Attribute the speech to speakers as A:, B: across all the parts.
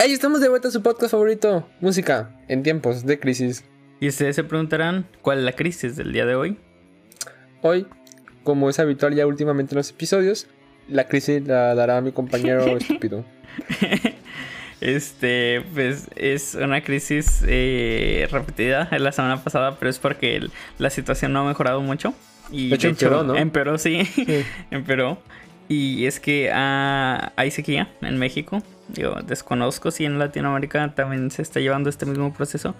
A: Ahí estamos de vuelta a su podcast favorito, música en tiempos de crisis.
B: Y ustedes se preguntarán, ¿cuál es la crisis del día de hoy?
A: Hoy, como es habitual ya últimamente en los episodios, la crisis la dará mi compañero estúpido.
B: Este, pues es una crisis eh, repetida en la semana pasada, pero es porque la situación no ha mejorado mucho. Y
A: de hecho, empeoró, ¿no?
B: Empeoró, sí. empeoró. Y es que ah, hay sequía en México. Yo desconozco si en Latinoamérica también se está llevando este mismo proceso.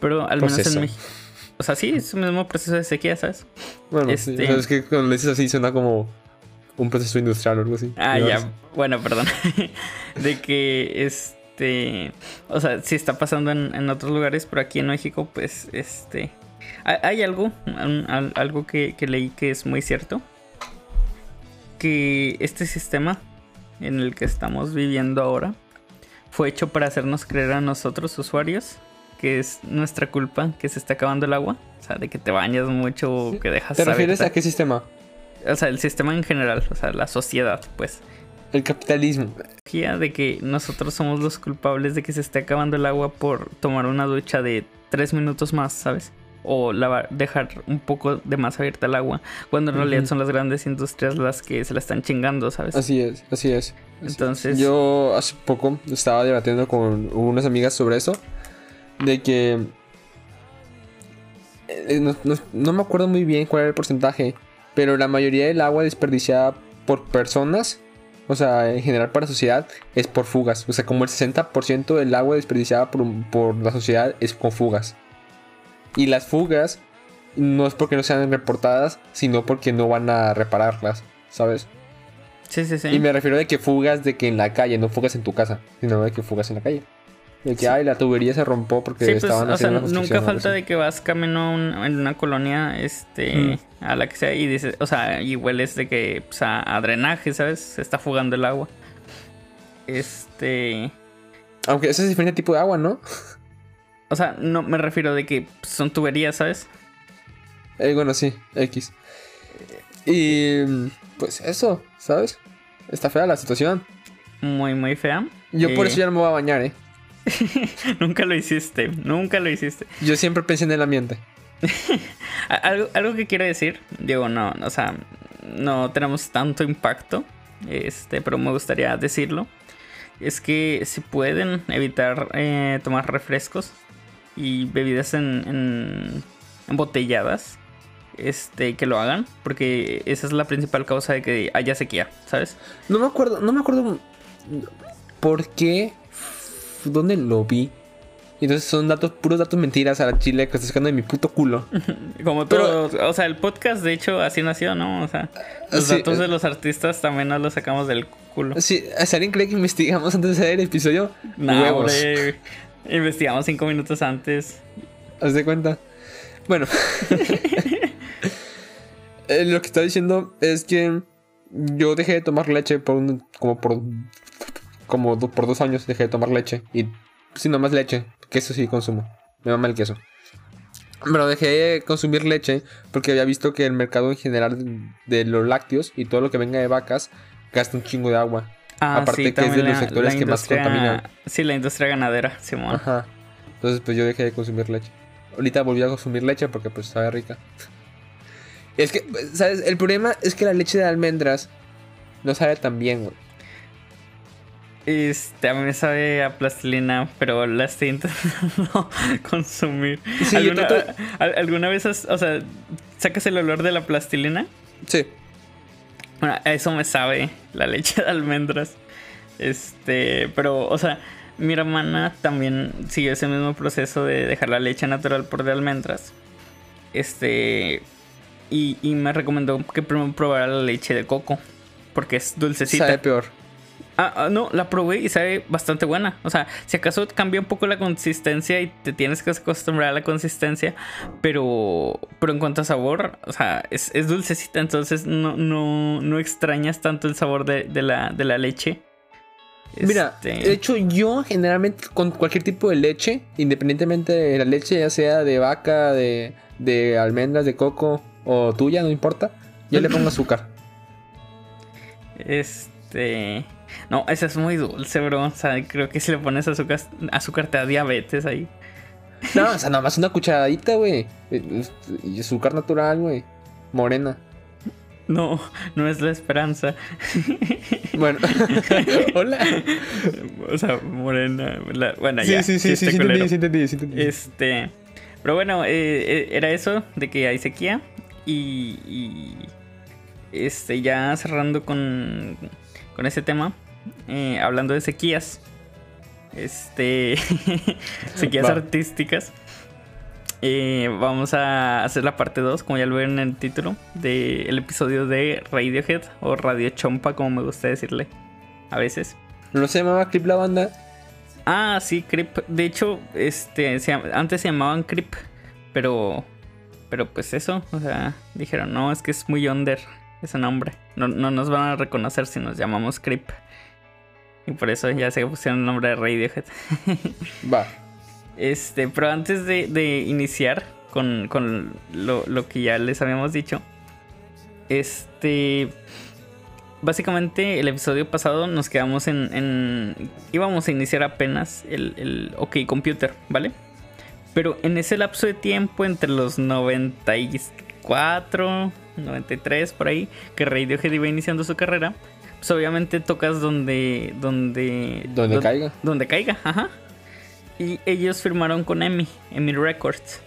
B: Pero al menos en México. O sea, sí, es el mismo proceso de sequía, ¿sabes?
A: Bueno, sí. Este es que cuando le dices así suena como un proceso industrial o algo así.
B: Ah, ya. Bueno, perdón. de que este. O sea, sí está pasando en, otros lugares, pero aquí en México, pues, este. Hay algo, algo que, que leí que es muy cierto que este sistema en el que estamos viviendo ahora fue hecho para hacernos creer a nosotros, usuarios, que es nuestra culpa que se está acabando el agua. O sea, de que te bañas mucho o que dejas...
A: ¿Te refieres a qué sistema?
B: O sea, el sistema en general, o sea, la sociedad, pues.
A: El capitalismo.
B: De que nosotros somos los culpables de que se esté acabando el agua por tomar una ducha de tres minutos más, ¿sabes? O lavar, dejar un poco de más abierta el agua, cuando en realidad son las grandes industrias las que se la están chingando, ¿sabes?
A: Así es, así es.
B: Entonces...
A: Yo hace poco estaba debatiendo con unas amigas sobre eso, de que... Eh, no, me acuerdo muy bien cuál era el porcentaje, pero la mayoría del agua desperdiciada por personas, o sea, en general para la sociedad, es por fugas. O sea, como el 60% del agua desperdiciada por, por la sociedad es con fugas. Y las fugas no es porque no sean reportadas, sino porque no van a repararlas, ¿sabes?
B: Sí, sí, sí.
A: Y me refiero de que fugas de que en la calle, no fugas en tu casa, sino de que fugas en la calle. De que, ay, la tubería se rompió porque
B: sí,
A: pues, estaban haciendo
B: o sea, nunca falta de que vas camino en una colonia, este, a la que sea, y dices, o sea, y hueles de que, pues, a, drenaje, ¿sabes? Se está fugando el agua. Este...
A: Aunque ese es diferente tipo de agua, ¿no?
B: O sea, no me refiero de que son tuberías, ¿sabes?
A: Eh, bueno, sí, X. Y pues eso, ¿sabes? Está fea la situación.
B: Muy, muy fea.
A: Yo por eso ya no me voy a bañar, ¿eh?
B: nunca lo hiciste, nunca lo hiciste.
A: Yo siempre pensé en el ambiente.
B: algo, algo que quiero decir, digo, no, o sea, no tenemos tanto impacto, este, pero me gustaría decirlo. Es que si pueden evitar eh, tomar refrescos, y bebidas en, en embotelladas este, que lo hagan, porque esa es la principal causa de que haya sequía, ¿sabes?
A: No me acuerdo, no me acuerdo por qué, dónde lo vi. Entonces son datos, puros datos mentiras a la chile que está sacando de mi puto culo.
B: Como todo, o sea, el podcast de hecho así nació, ¿no? O sea, los datos de los artistas también nos los sacamos del culo.
A: Sí, ¿alguien cree que investigamos antes de hacer el episodio? No, Huevos.
B: Investigamos cinco minutos antes.
A: ¿Haz de cuenta? Bueno. Eh, lo que está diciendo es que yo dejé de tomar leche por un, como por como por dos años dejé de tomar leche y si no más leche queso sí consumo me mama el queso pero dejé de consumir leche porque había visto que el mercado en general de los lácteos y todo lo que venga de vacas gasta un chingo de agua
B: Ah, Aparte que es de los sectores que más contaminan. Sí, la industria ganadera, Simón.
A: Ajá. Entonces pues yo dejé de consumir leche. Ahorita volví a consumir leche porque pues sabe rica. Es que, ¿sabes? El problema es que la leche de almendras no sabe tan bien, güey.
B: Este, a mí me sabe a plastilina, pero la estoy intentando consumir. ¿Alguna, vez, o sea, sacas el olor de la plastilina?
A: Sí.
B: Bueno, eso me sabe la leche de almendras. Este, pero, o sea, mi hermana también siguió ese mismo proceso de dejar la leche natural por de almendras. Este, y, me recomendó que primero probara la leche de coco, porque es dulcecita.
A: Sabe peor.
B: Ah, ah, no, la probé y sabe bastante buena. O sea, si acaso cambia un poco la consistencia y te tienes que acostumbrar a la consistencia, pero, pero en cuanto a sabor, o sea, es, dulcecita, entonces no, no, no extrañas tanto el sabor de, la, de la leche.
A: Mira, este, de hecho yo generalmente con cualquier tipo de leche, independientemente de la leche, ya sea de vaca, de, de almendras, de coco o tuya, no importa, yo le pongo azúcar.
B: Este... No, esa es muy dulce, bro. O sea, creo que si le pones azúcar, azúcar te da diabetes ahí.
A: No, o sea, nada más una cucharadita, güey. Y azúcar natural, güey. Morena.
B: No, no es la esperanza.
A: Bueno, hola.
B: O sea, morena. la- bueno,
A: Sí,
B: ya.
A: sí, sí, sí, sí, entendí, sí, entendí, sí, entendí.
B: Este. Pero bueno, eh, eh, era eso de que hay sequía. Y. y, este, ya cerrando con. Con ese tema. eh, hablando de sequías. Este. sequías
A: Va.
B: artísticas. eh, vamos a hacer la parte 2, como ya lo ven en el título, del episodio de Radiohead o Radio Chompa, como me gusta decirle a veces.
A: ¿No se llamaba Clip la banda?
B: Ah, sí, Creep. De hecho, este, se antes se llamaban Creep, pero, pero pues eso, o sea, dijeron, no, es que es muy under ese nombre. No, no nos van a reconocer si nos llamamos Creep. Y por eso ya se pusieron el nombre de Radiohead.
A: Va.
B: Este, pero antes de, de iniciar con, con lo, lo que ya les habíamos dicho, este, básicamente el episodio pasado nos quedamos en, en- íbamos a iniciar apenas el, el OK Computer, ¿vale? Pero en ese lapso de tiempo, entre los 94, 93, por ahí, que Radiohead iba iniciando su carrera, pues obviamente tocas donde... Donde,
A: Donde
B: don-
A: caiga.
B: donde caiga, ajá. Y ellos firmaron con EMI, EMI Records.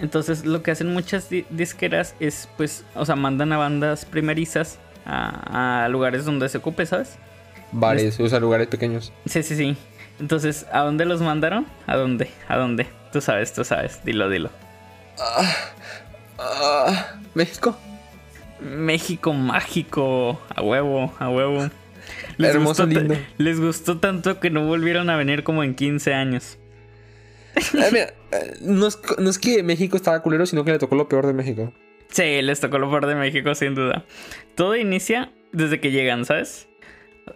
B: Entonces lo que hacen muchas di- disqueras es pues, o sea, mandan a bandas primerizas a, a lugares donde se ocupe, ¿sabes?
A: Bares, o sea, lugares pequeños.
B: Sí, sí, sí. Entonces, ¿a dónde los mandaron? ¿A dónde? ¿A dónde? Tú sabes, tú sabes. Dilo, dilo.
A: Ah, México.
B: México mágico. A huevo, a huevo.
A: Hermoso,
B: gustó
A: lindo.
B: les gustó tanto que no volvieron a venir como en 15 años.
A: Eh, mira, no, es, no es que México estaba culero, sino que le tocó lo peor de México.
B: Sí, les tocó lo peor de México, sin duda. Todo inicia desde que llegan, ¿sabes?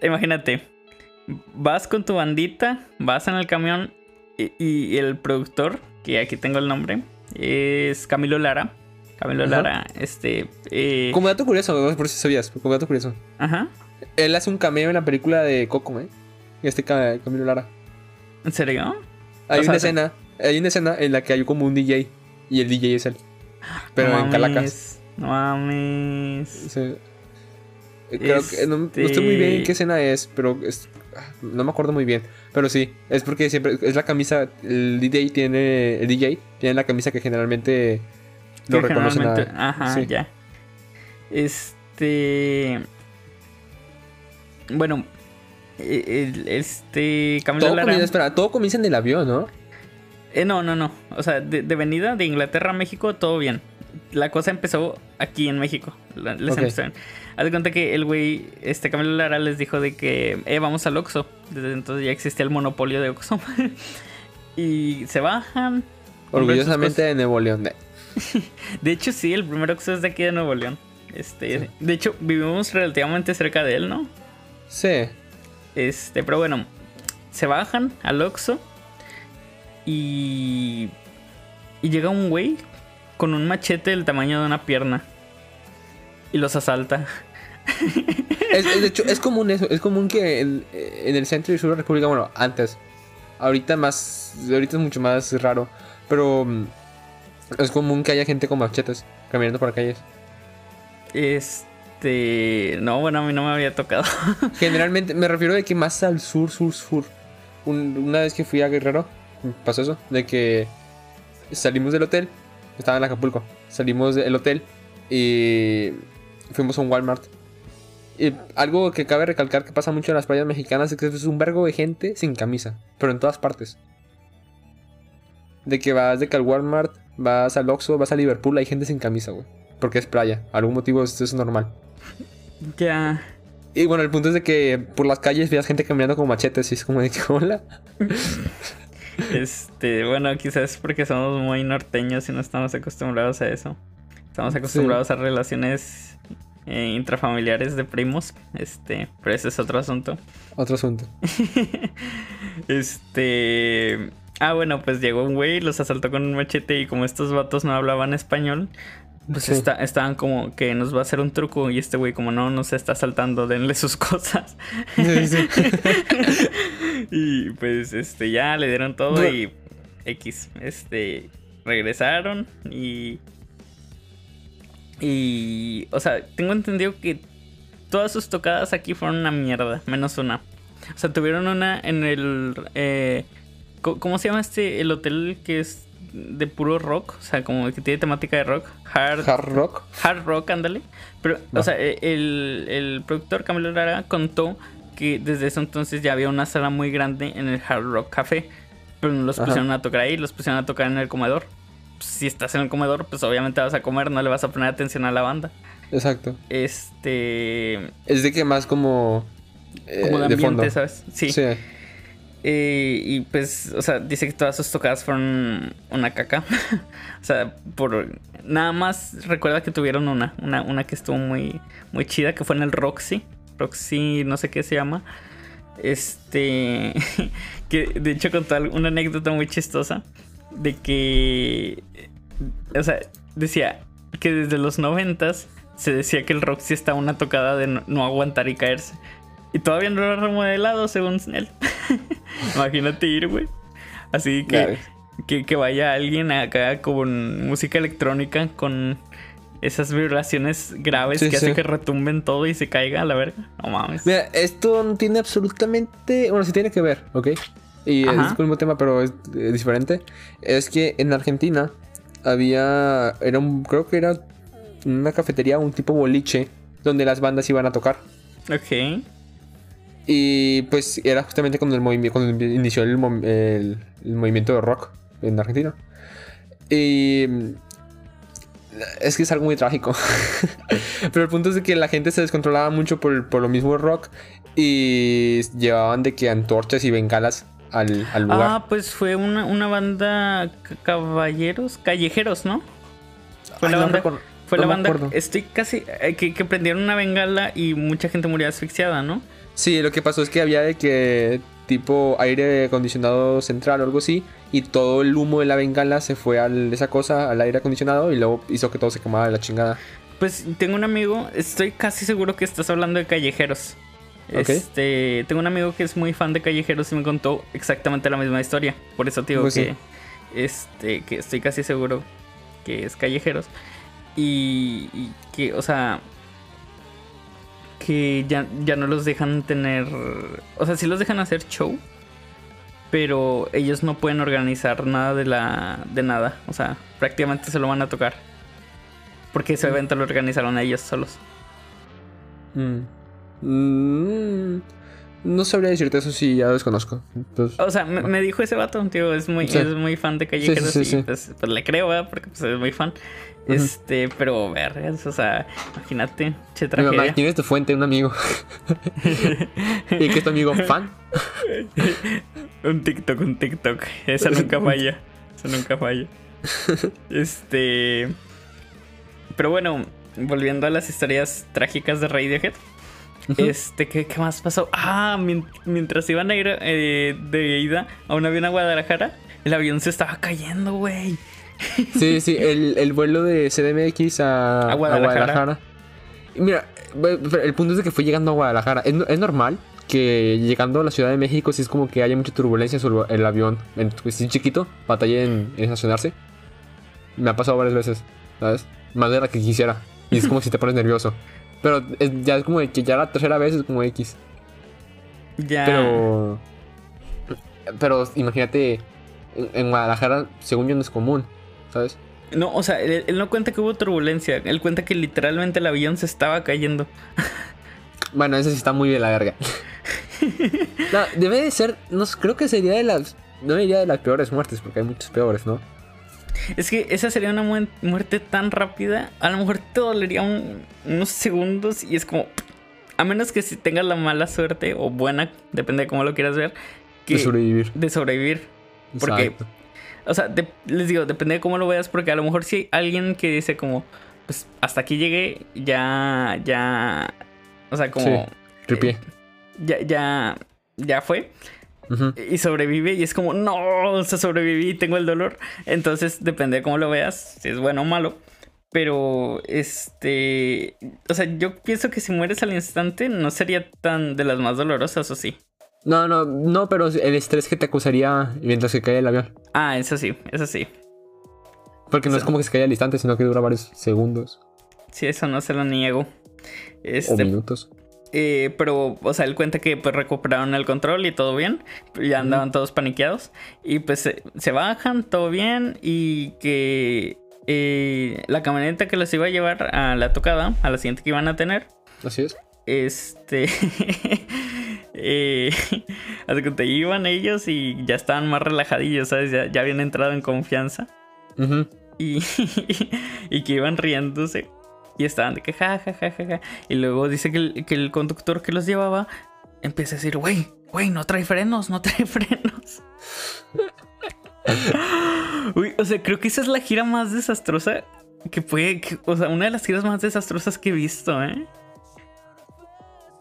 B: Imagínate, vas con tu bandita, vas en el camión y, y el productor, que aquí tengo el nombre, es Camilo Lara. Camilo
A: Ajá.
B: Lara, este... eh,
A: Como dato curioso, por si sabías, como dato curioso.
B: Ajá,
A: Él hace un cameo en la película de Coco, ¿eh? Este Ca- Camilo Lara.
B: ¿en serio?
A: Hay
B: O sea,
A: una escena, hay una escena en la que hay como un DJ y el DJ es él. Pero
B: No
A: en Calacas.
B: mames, No mames.
A: Sí. Creo que no, no estoy muy bien en qué escena es, pero es- no me acuerdo muy bien. Pero sí, es porque siempre es la camisa. El DJ tiene. El DJ tiene la camisa que generalmente lo
B: Que
A: reconocen a-
B: Ajá,
A: sí.
B: ya. Este. Bueno. el- Este. Camilo
A: Todo
B: Lara.
A: comienza, espera, todo comienza en el avión, ¿no?
B: Eh, no, no, no. O sea, de, de venida de Inglaterra a México, todo bien. La cosa empezó aquí en México. La- Les
A: Ok.
B: empezaron. Haz de cuenta que el güey, este Camilo Lara les dijo de que, eh, vamos al Oxxo. Desde entonces ya existía el monopolio de Oxxo. y se bajan.
A: Orgullosamente de Nuevo León.
B: De hecho, sí, el primer Oxxo es de aquí de Nuevo León. Este, de hecho, vivimos relativamente cerca de él, ¿no?
A: Sí.
B: Este, pero bueno, se bajan al Oxxo y y llega un güey con un machete del tamaño de una pierna y los asalta.
A: Es, es- de hecho, es común eso. Es común que en, en el centro y sur de la República, bueno, antes. Ahorita más. Ahorita es mucho más raro. Pero. Es común que haya gente con machetes caminando por calles.
B: Este, no, bueno, a mí no me había tocado.
A: Generalmente, me refiero de que más al sur, sur, sur. Un- una vez que fui a Guerrero, pasó eso, de que salimos del hotel, estaba en Acapulco, salimos del hotel y fuimos a un Walmart. Y algo que cabe recalcar que pasa mucho en las playas mexicanas es que es un vergo de gente sin camisa, pero en todas partes. De que vas de que al Walmart, vas al Oxxo, vas a Liverpool, hay gente sin camisa, güey. Porque es playa, algún motivo esto es normal.
B: ya.
A: Y bueno, el punto es de que por las calles veas gente caminando con machetes y es como de que hola.
B: Este, bueno, quizás porque somos muy norteños y no estamos acostumbrados a eso. Estamos acostumbrados a relaciones eh, intrafamiliares de primos. Este, pero ese es otro asunto.
A: Otro asunto.
B: Este. Ah, bueno, pues llegó un güey, los asaltó con un machete y como estos vatos no hablaban español, pues
A: Sí.
B: está- estaban como que nos va a hacer un truco y este güey como no nos está saltando, denle sus cosas.
A: Sí, sí.
B: y pues este ya le dieron todo y X, este regresaron y y o sea, tengo entendido que todas sus tocadas aquí fueron una mierda, menos una. O sea, tuvieron una en el eh, ¿cómo se llama este el hotel que es de puro rock? O sea, como que tiene temática de rock, hard
A: Hard rock.
B: hard rock, ándale. Pero, o sea, e- el, el productor Camilo Lara contó que desde ese entonces ya había una sala muy grande en el Hard Rock Café. Pero no los
A: Ajá.
B: pusieron a tocar ahí, los pusieron a tocar en el comedor. Pues, si estás en el comedor, pues obviamente vas a comer, no le vas a poner atención a la banda.
A: Exacto.
B: Este.
A: Es de que más como. eh,
B: Como de
A: de
B: ambiente,
A: fondo.
B: ¿sabes? Sí.
A: Sí.
B: Y pues, o sea, dice que todas sus tocadas fueron una caca. o sea, por nada más recuerda que tuvieron una, una, una que estuvo muy, muy chida, que fue en el Roxy. Roxy, no sé qué se llama. Este, que de hecho contó una anécdota muy chistosa de que, o sea, decía que desde los noventas se decía que el Roxy estaba una tocada de no, no aguantar y caerse. Y todavía no lo ha remodelado, según él. Imagínate ir, güey. Así que, que, que vaya alguien acá con música electrónica, con esas vibraciones graves
A: Sí, sí.
B: que hace que retumben todo y se caiga a la verga. No mames.
A: Mira, esto no tiene absolutamente. Bueno, sí tiene que ver, ¿ok? Y
B: Ajá.
A: es el mismo tema, pero es, eh, diferente. Es que en Argentina había. Era un. Creo que era una cafetería, un tipo boliche, donde las bandas iban a tocar.
B: Ok.
A: Y pues era justamente cuando, el movimi- cuando inició el, el- el movimiento de rock en Argentina. Y mm, es que es algo muy trágico. Pero el punto es de que la gente se descontrolaba mucho por, por lo mismo del rock y llevaban de que antorchas y bengalas al, al lugar.
B: Ah, pues fue una, una banda ca- caballeros, callejeros, ¿no? Fue
A: Ay,
B: la
A: no
B: banda. Fue
A: no
B: la banda. Estoy casi. eh, que, que prendieron una bengala y mucha gente murió asfixiada, ¿no?
A: Sí, lo que pasó es que había de que tipo aire acondicionado central o algo así y todo el humo de la bengala se fue a esa cosa, al aire acondicionado y luego hizo que todo se quemara de la chingada.
B: Pues tengo un amigo, estoy casi seguro que estás hablando de callejeros.
A: Ok.
B: Este, tengo un amigo que es muy fan de callejeros y me contó exactamente la misma historia. Por eso te digo
A: Pues sí.
B: que este, que estoy casi seguro que es callejeros. Y, y que, o sea, que ya, ya no los dejan tener. O sea, sí los dejan hacer show. Pero ellos no pueden organizar nada de la. de nada. O sea, prácticamente se lo van a tocar. Porque ese evento lo organizaron ellos solos.
A: Mm. Mm, no sabría decirte eso si ya lo desconozco.
B: O sea, me, me dijo ese vato, tío, es muy,
A: Sí.
B: es muy fan de callejeros
A: Sí,
B: y. Pues, pues le creo, ¿verdad? Porque pues, es muy fan. Este, pero vergas, o sea, imagínate, che
A: mi mamá,
B: tragedia.
A: ¿quién es tu fuente? Un amigo. ¿Y qué es tu amigo? ¿Fan?
B: Un TikTok, un TikTok. Esa nunca falla. Esa nunca falla. Este. Pero bueno, volviendo a las historias trágicas de Radiohead. Este, ¿qué, qué más pasó? Ah, mien- mientras iban a ir eh, de ida a un avión a Guadalajara, el avión se estaba cayendo, güey.
A: Sí, sí, el, el vuelo de CDMX a,
B: A
A: a
B: Guadalajara.
A: Mira, el punto es de que fue llegando a Guadalajara. Es, no- es normal que llegando a la Ciudad de México, si es como que haya mucha turbulencia sobre el avión, en, pues, si es chiquito, batalla en, en estacionarse. Me ha pasado varias veces, ¿sabes? Más de la que quisiera. Y es como si te pones nervioso. Pero es- ya es como de que ya la tercera vez es como X.
B: Ya.
A: Pero. Pero imagínate, en Guadalajara, según yo, no es común, ¿sabes?
B: No, o sea, él, él no cuenta que hubo turbulencia. Él cuenta que literalmente el avión se estaba cayendo.
A: Bueno, ese sí está muy de la verga. no, debe de ser. No, creo que sería de las. No diría de las peores muertes, porque hay muchas peores, ¿no?
B: Es que esa sería una muerte tan rápida. A lo mejor te dolería un- unos segundos y es como. A menos que si tengas la mala suerte o buena, depende de cómo lo quieras ver, que
A: De sobrevivir.
B: de sobrevivir. Porque,
A: Exacto.
B: O sea, de- les digo, depende de cómo lo veas, porque a lo mejor si hay alguien que dice como, pues hasta aquí llegué, ya, ya, o sea, como,
A: Sí, tripié.
B: ya, ya, ya fue y sobrevive y es como, no, o sea, sobreviví tengo el dolor. Entonces depende de cómo lo veas, si es bueno o malo. Pero, este. O sea, yo pienso que si mueres al instante no sería tan de las más dolorosas, ¿o sí?
A: No, no, no, pero el estrés que te acusaría mientras que cae el avión.
B: Ah, eso sí, eso sí.
A: Porque no es como que se cae al instante, sino que dura varios segundos.
B: Sí, eso no se lo niego. Este,
A: o minutos.
B: Eh, pero, o sea, él cuenta que pues recuperaron el control y todo bien. Ya andaban todos paniqueados. Y pues se, bajan, todo bien. Y que eh, la camioneta que los iba a llevar a la tocada, a la siguiente que iban a tener.
A: Así es.
B: Este. eh, que te iban ellos y ya estaban más relajadillos, ¿sabes? Ya, ya habían entrado en confianza. y, y que iban riéndose. Y estaban de que ja, ja, ja, ja, Y luego dice que el, que el conductor que los llevaba empieza a decir, güey, güey, no trae frenos, no trae frenos. Uy, o sea, creo que esa es la gira más desastrosa que puede, o sea, una de las giras más desastrosas que he visto, ¿eh?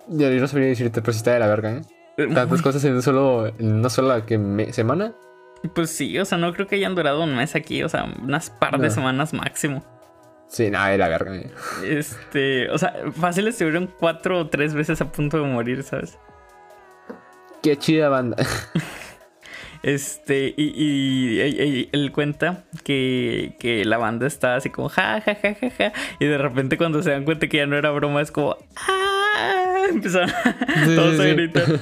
A: Yo no sabría decirte, pero sí está de la verga, ¿eh? Tantas cosas en, solo, en una sola que semana.
B: Pues sí, o sea, no creo que hayan durado un mes aquí, o sea, unas par de semanas máximo.
A: Sí, nada, de la verga. Eh.
B: Este, o sea, fácil estuvieron cuatro o tres veces a punto de morir, ¿sabes?
A: Qué chida banda.
B: Este, y, él cuenta que, que, la banda está así como ja, ja, ja, ja, ja. Y de repente cuando se dan cuenta que ya no era broma, es como ¡ah! Empezaron todos a gritar.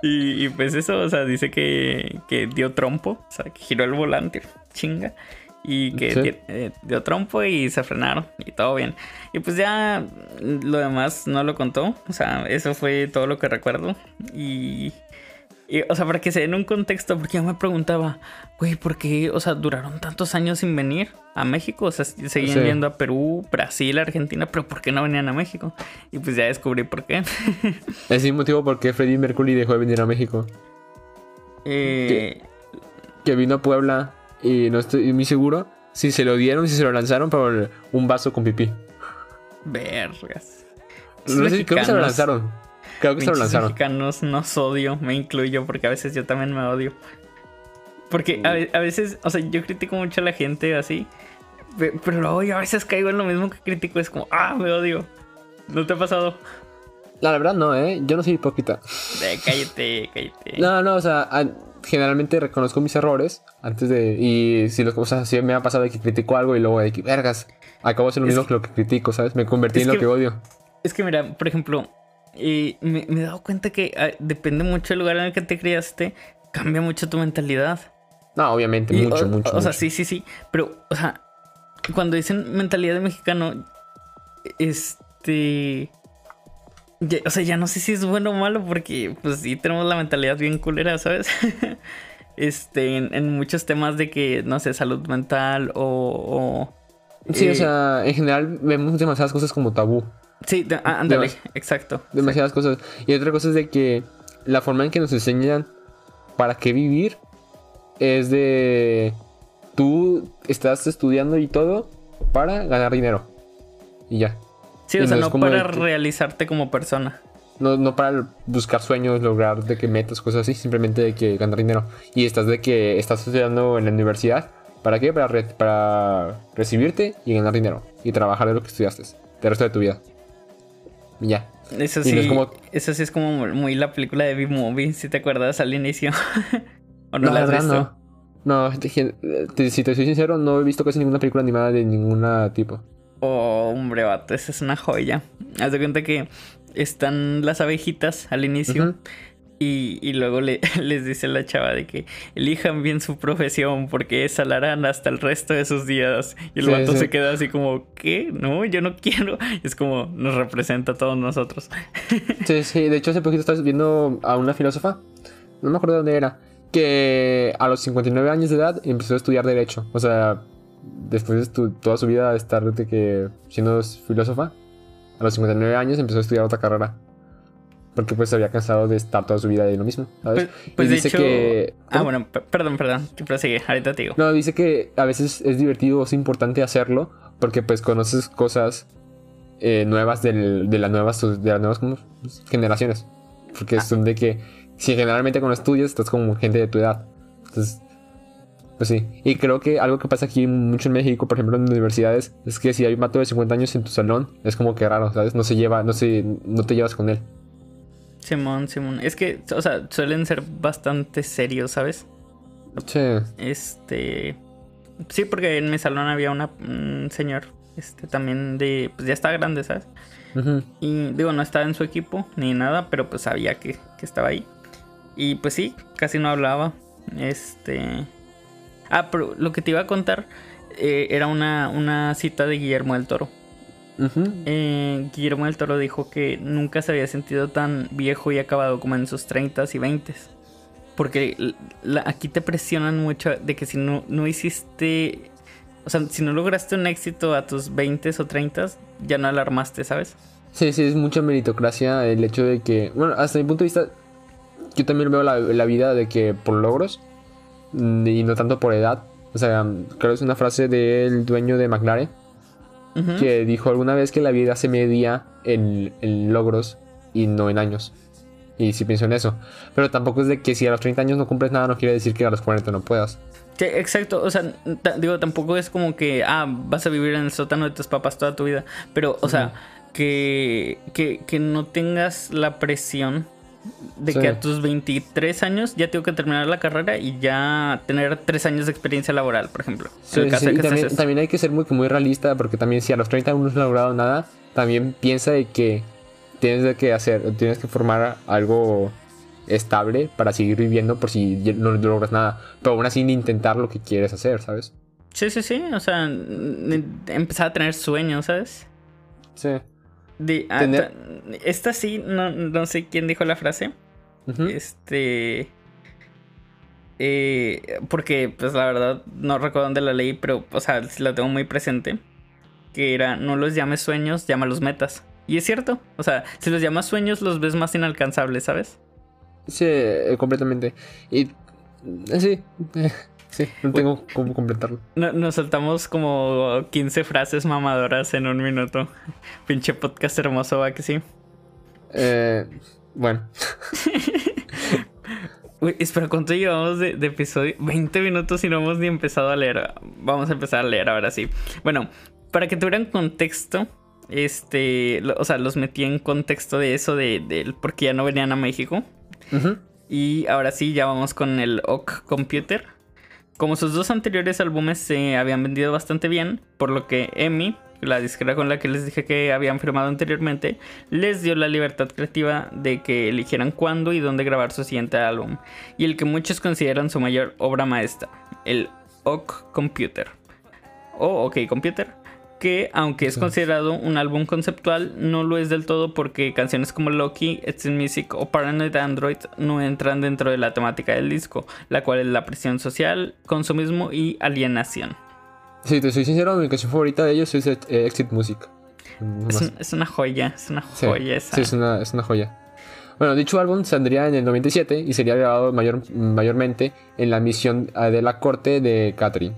B: Y, y, pues eso, o sea, dice que, que dio trompo, o sea, que giró el volante, chinga y que eh, dio trompo y se frenaron y todo bien. Y pues ya lo demás no lo contó, o sea, eso fue todo lo que recuerdo y, o sea, para que se den un contexto, porque yo me preguntaba, güey, ¿por qué, o sea, duraron tantos años sin venir a México? O sea, seguían viendo a Perú, Brasil, Argentina, pero ¿por qué no venían a México? Y pues ya descubrí por qué.
A: es el motivo por qué Freddie Mercury dejó de venir a México.
B: Eh...
A: que vino a Puebla y no estoy muy seguro si se lo dieron, si se lo lanzaron por un vaso con pipí.
B: Vergas.
A: No sé, creo que se lo lanzaron. Creo que se lo lanzaron.
B: mexicanos nos odio, me incluyo, porque a veces yo también me odio. Porque a, veces, o sea, yo critico mucho a la gente así, pero luego yo a veces caigo en lo mismo que critico, es como, ah, me odio. ¿No te ha pasado?
A: La verdad no, ¿eh? Yo no soy hipócrita.
B: cállate, cállate.
A: No, no, o sea, generalmente reconozco mis errores antes de. Y si los cosas así me ha pasado de que critico algo y luego de que, vergas, acabo de ser lo mismo que, lo que critico, ¿sabes? Me convertí en lo que, odio.
B: Es que, mira, por ejemplo, me, he dado cuenta que ah, depende mucho del lugar en el que te criaste, cambia mucho tu mentalidad.
A: No, obviamente, mucho, mucho.
B: O sea, sí, sí, sí. Pero, o sea, cuando dicen mentalidad de mexicano, este o sea, ya no sé si es bueno o malo porque pues sí tenemos la mentalidad bien culera, ¿sabes? este, en, muchos temas de que, no sé, salud mental o...
A: sí, o eh, sea, en general vemos demasiadas cosas como tabú.
B: Sí, ándale, exacto.
A: Demasiadas cosas. Y otra cosa es de que la forma en que nos enseñan para qué vivir es de... Tú estás estudiando y todo para ganar dinero. Y ya.
B: Sí, o sea, no, para realizarte como persona.
A: No, no para buscar sueños, lograr de que metas, cosas así, simplemente de que ganar dinero. Y estás de que estás estudiando en la universidad. ¿Para qué? Para, para recibirte y ganar dinero. Y trabajar de lo que estudiaste. El resto de tu vida. Ya.
B: Eso sí, eso sí es como muy la película de B-Movie, si te acuerdas al inicio.
A: ¿O no, la has visto? No. No, si te soy sincero, no he visto casi ninguna película animada de ningún tipo.
B: Oh, hombre, vato, esa es una joya. Haz de cuenta que están las abejitas al inicio. Y, luego le, les dice la chava de que elijan bien su profesión porque esa la harán hasta el resto de sus días. Y el vato se queda así como, ¿qué? No, yo no quiero. Es como nos representa a todos nosotros.
A: sí, sí. De hecho, hace poquito estás viendo a una filósofa. No me acuerdo de dónde era. Que a los 59 años de edad empezó a estudiar Derecho. O sea, después de toda su vida estar de que siendo filósofa, a los 59 años empezó a estudiar otra carrera. Porque pues se había cansado de estar toda su vida de lo mismo, ¿sabes?
B: Pues, pues dice que... Ah, bueno, perdón, perdón, prosigue, ahorita te digo.
A: No, dice que a veces es divertido o es importante hacerlo porque pues conoces cosas eh, nuevas de, las nuevas, de las nuevas generaciones. Porque ah. son de que si generalmente cuando estudias estás con gente de tu edad. Entonces Pues sí. Y creo que algo que pasa aquí mucho en México, por ejemplo, en universidades, es que si hay un mato de 50 años en tu salón, es como que raro, ¿sabes? No se lleva, no se, no te llevas con él.
B: Simón, Simón. Es que, o sea, suelen ser bastante serios, ¿sabes?
A: Sí.
B: Este. Sí, porque en mi salón había una, un señor, este, también de. Pues ya está grande, ¿sabes? Y digo, no estaba en su equipo ni nada, pero pues sabía que, que estaba ahí. Y pues sí, casi no hablaba. Este. Ah, pero lo que te iba a contar eh, era una, una cita de Guillermo del Toro.
A: Ujú.
B: Eh, Guillermo del Toro dijo que nunca se había sentido tan viejo y acabado como en sus 30s y 20s. Porque la- aquí te presionan mucho de que si no, no hiciste. O sea, si no lograste un éxito a tus 20s o 30s, ya no alarmaste, ¿sabes?
A: Sí, sí, es mucha meritocracia el hecho de que, bueno, hasta mi punto de vista, yo también veo la, la vida de que por logros mm, y no tanto por edad. O sea, creo que es una frase del dueño de McLaren Que dijo alguna vez que la vida se medía en, en logros y no en años. Y sí pienso en eso. Pero tampoco es de que si a los 30 años no cumples nada, no quiere decir que a los 40 no puedas.
B: Sí, exacto, o sea, digo, tampoco es como que, ah, vas a vivir en el sótano de tus papás toda tu vida, pero, o sea, que, que, que no tengas la presión de
A: Sí.
B: que a tus 23 años ya tengo que terminar la carrera y ya tener 3 años de experiencia laboral, por ejemplo.
A: Sí, sí, Y también, también hay que ser muy, muy realista porque también si a los 30 aún no has logrado nada, también piensa de que tienes que hacer, tienes que formar algo estable para seguir viviendo por si no logras nada. Pero aún así intentar lo que quieres hacer, ¿sabes?
B: Sí, sí, sí, o sea, empezar a tener sueños, ¿sabes?
A: Sí.
B: De, ah,
A: Tener-
B: esta sí, no, no sé quién dijo la frase. Este. eh, porque, pues la verdad, no recuerdo dónde la leí, pero, o sea, la tengo muy presente. Que era, no los llames sueños, llámalos metas. Y es cierto, o sea, si los llamas sueños, los ves más inalcanzables, ¿sabes?
A: Sí, eh, completamente. Y eh, sí, sí, no tengo cómo completarlo.
B: No- nos saltamos como 15 frases mamadoras en un minuto. Pinche podcast hermoso, va que sí.
A: Eh, bueno,
B: Uy, espera, ¿cuánto llevamos de, de episodio? 20 minutos y no hemos ni empezado a leer. Vamos a empezar a leer ahora sí. Bueno, para que tuvieran contexto, este, lo- o sea, los metí en contexto de eso, de, del porque ya no venían a México. Y ahora sí, ya vamos con el OK Computer. Como sus dos anteriores álbumes se habían vendido bastante bien, por lo que EMI, la disquera con la que les dije que habían firmado anteriormente, les dio la libertad creativa de que eligieran cuándo y dónde grabar su siguiente álbum, y el que muchos consideran su mayor obra maestra, el OK Computer. O OK Computer, que aunque es
A: Sí.
B: considerado un álbum conceptual, no lo es del todo porque canciones como Loki, It's in Music o Paranoid Android no entran dentro de la temática del disco, la cual es la presión social, consumismo y alienación.
A: si te soy sincero, mi canción favorita de ellos es eh, Exit Music.
B: Es,
A: más.
B: un- es una joya, es una
A: Sí,
B: joya esa.
A: sí, es una, es una joya. Bueno, dicho álbum saldría en el 97 y sería grabado mayor, mayormente en la misión eh, de la corte de Catherine.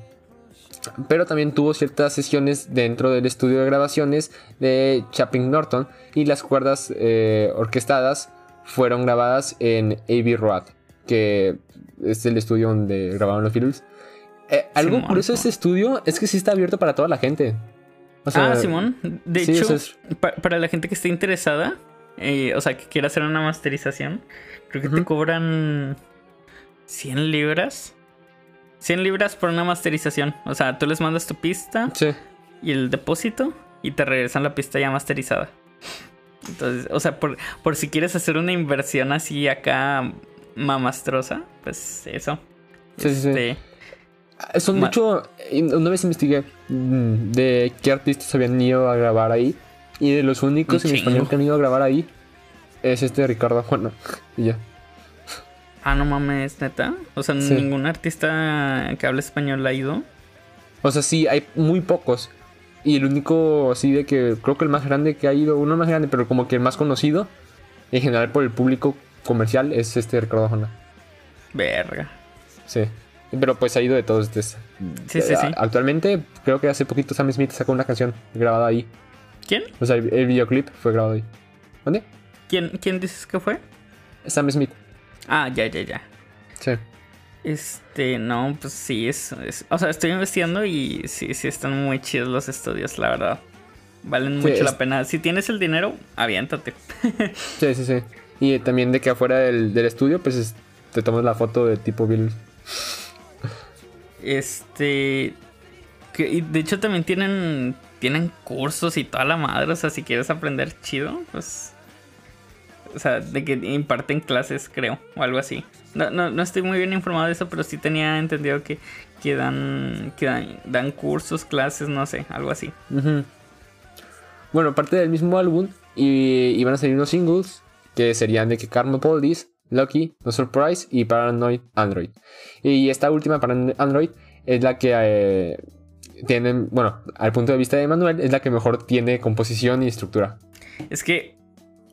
A: Pero también tuvo ciertas sesiones dentro del estudio de grabaciones de Chapping Norton y las cuerdas eh, orquestadas fueron grabadas en Abbey Road, que es el estudio donde grabaron los Beatles. Eh, algo
B: Simón,
A: curioso de este estudio es que sí está abierto para toda la gente. O sea,
B: ah, Simón. De
A: sí,
B: hecho,
A: es-
B: pa- para la gente que esté interesada, eh, o sea, que quiera hacer una masterización, creo que te cobran 100 libras. 100 libras por una masterización. O sea, tú les mandas tu pista
A: sí.
B: y el depósito y te regresan la pista ya masterizada. Entonces, o sea, por, por si quieres hacer una inversión así acá mamastrosa, pues eso.
A: Sí, sí, sí.
B: Este,
A: Son
B: Ma-
A: mucho. Una vez investigué mm, de qué artistas habían ido a grabar ahí. Y de los únicos en español que han ido a grabar ahí es este Ricardo Juan. Y ya.
B: Ah, no mames, neta. O sea,
A: Sí.
B: ningún artista que hable español ha ido.
A: O sea, sí, hay muy pocos. Y el único, así de que creo que el más grande que ha ido, uno más grande, pero como que el más conocido, en general por el público comercial, es este Ricardo Juan.
B: Verga.
A: Sí. Pero pues ha ido de todos. este,
B: Sí, sí, sí.
A: Actualmente, creo que hace poquito Sam Smith sacó una canción grabada ahí.
B: ¿Quién?
A: O sea, el, el videoclip fue grabado ahí. ¿Dónde?
B: ¿Quién, quién dices que fue?
A: Sam Smith.
B: Ah, ya, ya, ya.
A: Sí.
B: Este, no, pues sí, es, O sea, estoy investigando y sí, sí están muy chidos los estudios, la verdad. Valen mucho la pena. Si tienes el dinero, aviéntate.
A: sí, sí, sí. Y también de que afuera del, estudio, pues te tomas la foto de tipo Bill.
B: Este. Que, y de hecho también tienen. Tienen cursos y toda la madre. O sea, si quieres aprender chido, pues. O sea, de que imparten clases, creo. O algo así. No, no, no estoy muy bien informado de eso, pero sí tenía entendido que, que, dan, que dan, cursos, clases, no sé, algo así.
A: Bueno, aparte del mismo álbum, y, iban a salir unos singles que serían de que Carmo Police, Lucky, No Surprise y Paranoid Android. Y esta última, Paranoid Android, es la que eh, tienen, bueno, al punto de vista de Manuel, es la que mejor tiene composición y estructura.
B: Es que,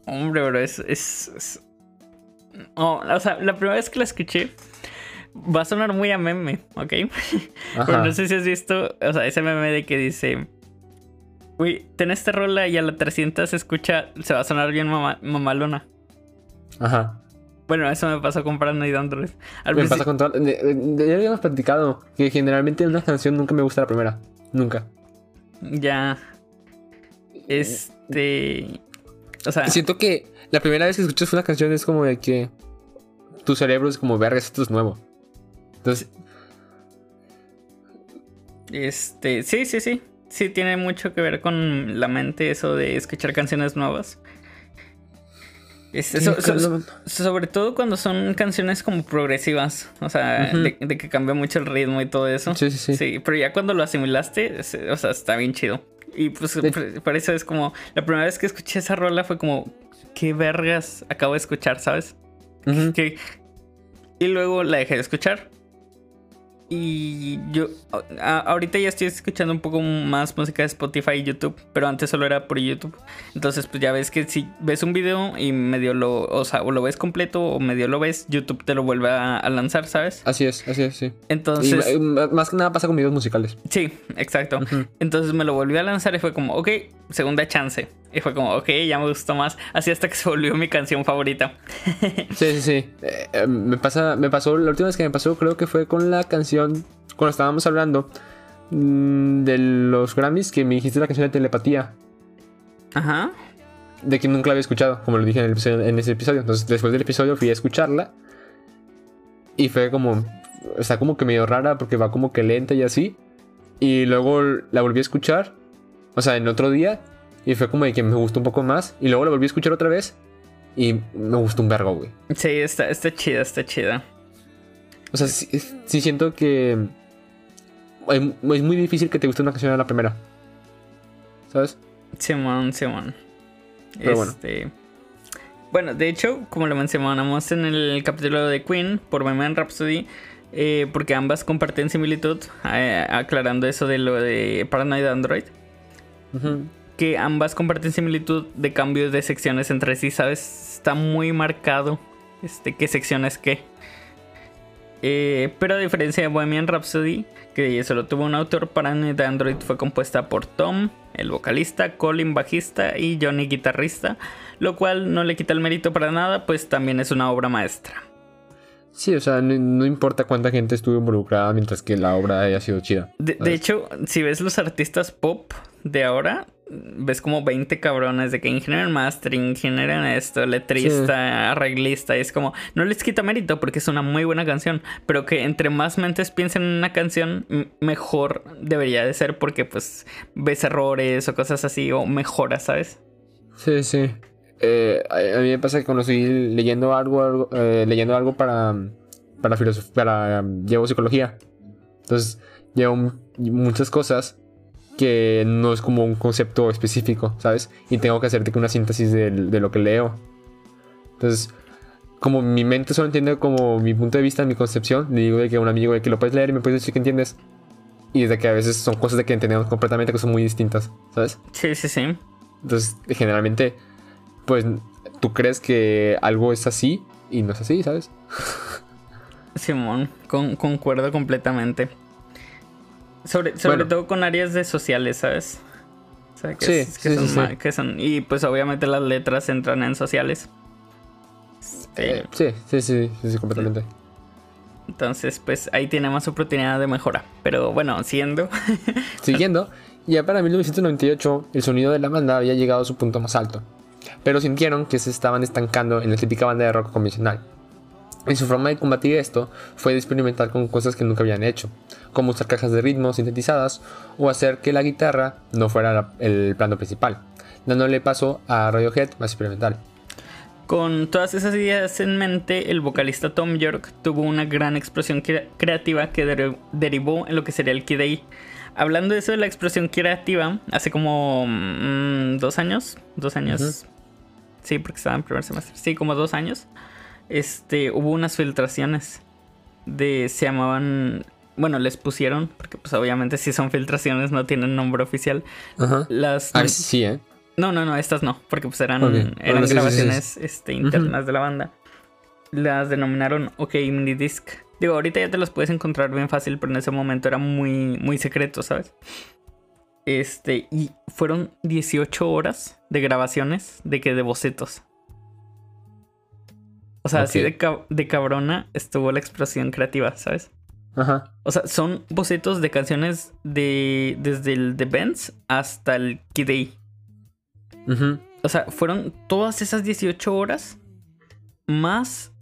B: hombre, bro, es, es o sea, la primera vez que la escuché va a sonar muy a meme, ¿ok? Pero no sé si has visto, o sea, ese meme de que dice, uy, ten esta rola y a la 300 se escucha, se va a sonar bien mamalona.
A: Ajá.
B: Bueno, eso me pasó con Paranoid Android.
A: me pasa con todo. Ya habíamos platicado que generalmente en una canción nunca me gusta la primera. Nunca.
B: Ya. Este. O sea.
A: Siento que la primera vez que escuchas una canción es como de que tu cerebro es como, verga, esto es nuevo. Entonces.
B: Este, sí, sí, sí. Sí, tiene mucho que ver con la mente eso de escuchar canciones nuevas. Este, sobre todo cuando son canciones como progresivas, o sea, de, que cambia mucho el ritmo y todo eso.
A: Sí, sí, sí.
B: Sí, pero ya cuando lo asimilaste, o sea, está bien chido. Y pues por eso es como, la primera vez que escuché esa rola fue como, ¿qué vergas acabo de escuchar, sabes? Y luego la dejé de escuchar. Y yo ahorita ya estoy escuchando un poco más música de Spotify y YouTube, pero antes solo era por YouTube. Entonces, pues ya ves que si ves un video y medio lo, o sea, o lo ves completo o medio lo ves, YouTube te lo vuelve a, lanzar, ¿sabes?
A: Así es, así es, sí.
B: Entonces,
A: y, más que nada pasa con videos musicales.
B: Sí, exacto. Entonces me lo volvió a lanzar y fue como, ok, segunda chance. Y fue como, ok, ya me gustó más. Así hasta que se volvió mi canción favorita.
A: sí, sí, sí. Eh, eh, me, pasa, me pasó, la última vez que me pasó creo que fue con la canción, cuando estábamos hablando mm, de los Grammys, que me dijiste la canción de telepatía.
B: Ajá.
A: De que nunca la había escuchado, como lo dije en, en ese episodio. Entonces después del episodio fui a escucharla. Y fue como, está como que medio rara porque va como que lenta y así. Y luego la volví a escuchar. O sea, en otro día. Y fue como de que me gustó un poco más. Y luego la volví a escuchar otra vez. Y me gustó un vergo, güey.
B: Sí, está, está chida, está chida.
A: O sea, sí, siento que. Es muy difícil que te guste una canción a la primera. ¿Sabes?
B: Simón, Simón. Pero este... bueno. Bueno, de hecho, como lo mencionamos en el capítulo de Queen por Bohemian Rhapsody, eh, porque ambas comparten similitud, eh, aclarando eso de lo de Paranoid Android que ambas comparten similitud de cambios de secciones entre sí, ¿sabes? Está muy marcado este, qué secciones qué. Eh, pero a diferencia de Bohemian Rhapsody, que solo tuvo un autor, para de Android fue compuesta por Tom, el vocalista, Colin, bajista y Johnny, guitarrista, lo cual no le quita el mérito para nada, pues también es una obra maestra.
A: Sí, o sea, no, importa cuánta gente estuvo involucrada mientras que la obra haya sido chida.
B: de hecho, si ves los artistas pop de ahora, ves como 20 cabrones de que ingeniero en mastering, ingeniero en esto, letrista, arreglista, y es como, no les quita mérito porque es una muy buena canción, pero que entre más mentes piensen en una canción, mejor debería de ser porque pues ves errores o cosas así o mejoras, ¿sabes?
A: Sí, sí. Eh, a mí me pasa que cuando estoy leyendo algo, eh, leyendo algo para, para filosofía, para, llevo psicología. Entonces, llevo muchas cosas que no es como un concepto específico, ¿sabes? Y tengo que hacerte una síntesis de, lo que leo. Entonces, como mi mente solo entiende como mi punto de vista, mi concepción, le digo de que a un amigo de que lo puedes leer y me puedes decir que entiendes. Y de que a veces son cosas de que entendemos completamente que son muy distintas, ¿sabes?
B: Sí, sí, sí.
A: Entonces, generalmente, pues tú crees que algo es así y no es así, ¿sabes?
B: Simón, concuerdo completamente. Sobre, todo con áreas de sociales, ¿sabes? O sea, que, sí, son, Y pues obviamente las letras entran en sociales.
A: Eh, sí, sí, sí, sí, completamente.
B: Entonces, pues ahí tiene más oportunidad de mejora. Pero bueno, siguiendo.
A: Siguiendo, ya para 1998 el sonido de la banda había llegado a su punto más alto, pero sintieron que se estaban estancando en la típica banda de rock convencional. Y su forma de combatir esto fue de experimentar con cosas que nunca habían hecho, como usar cajas de ritmo sintetizadas o hacer que la guitarra no fuera el plano principal, dándole paso a Radiohead más experimental.
B: Con todas esas ideas en mente, el vocalista Tom York tuvo una gran explosión creativa que derivó en lo que sería el Kid A. Hablando de eso de la explosión creativa, hace como mm, dos años, dos años, sí, porque estaba en primer semestre, sí, como dos años, este, hubo unas filtraciones de, se llamaban, bueno, les pusieron, porque pues obviamente si son filtraciones no tienen nombre oficial. Las...
A: Ah, sí, ¿eh?
B: No, no, no, estas no, porque pues eran, eran grabaciones Este, internas de la banda. Las denominaron OK Mini Disc. Digo, ahorita ya te las puedes encontrar bien fácil, pero en ese momento era muy, muy secreto, ¿sabes? Este, y fueron 18 horas de grabaciones de que de bocetos. O sea, así de, de, cabrona estuvo la explosión creativa, ¿sabes? Ajá. O sea, son bocetos de canciones de desde el The Benz hasta el Kid O sea, fueron todas esas 18 horas más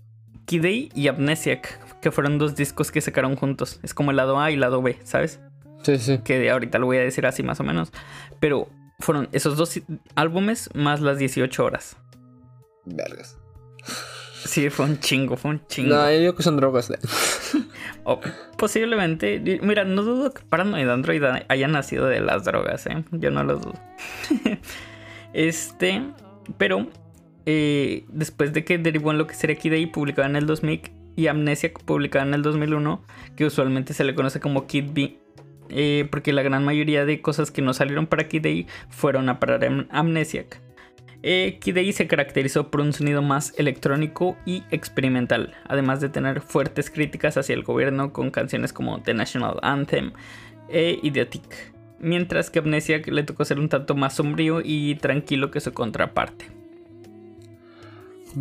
B: Kid y Amnesiac, que fueron dos discos que sacaron juntos. Es como el lado A y el lado B, ¿sabes?
A: Sí, sí.
B: Que ahorita lo voy a decir así más o menos. Pero fueron esos dos álbumes más las 18 horas.
A: Vergas.
B: Sí, fue un chingo, fue un chingo.
A: No, yo digo que son drogas.
B: posiblemente. Mira, no dudo que Paranoid Android haya nacido de las drogas, ¿eh? Yo no lo dudo. este, pero eh, después de que derivó en lo que sería Kid A, publicado en el 2000, y Amnesia, publicada en el 2001, que usualmente se le conoce como Kid B. Eh, porque la gran mayoría de cosas que no salieron para Kid A fueron a parar en Amnesiac. Eh, Kid se caracterizó por un sonido más electrónico y experimental, además de tener fuertes críticas hacia el gobierno con canciones como The National Anthem e Idiotic, mientras que Amnesia le tocó ser un tanto más sombrío y tranquilo que su contraparte.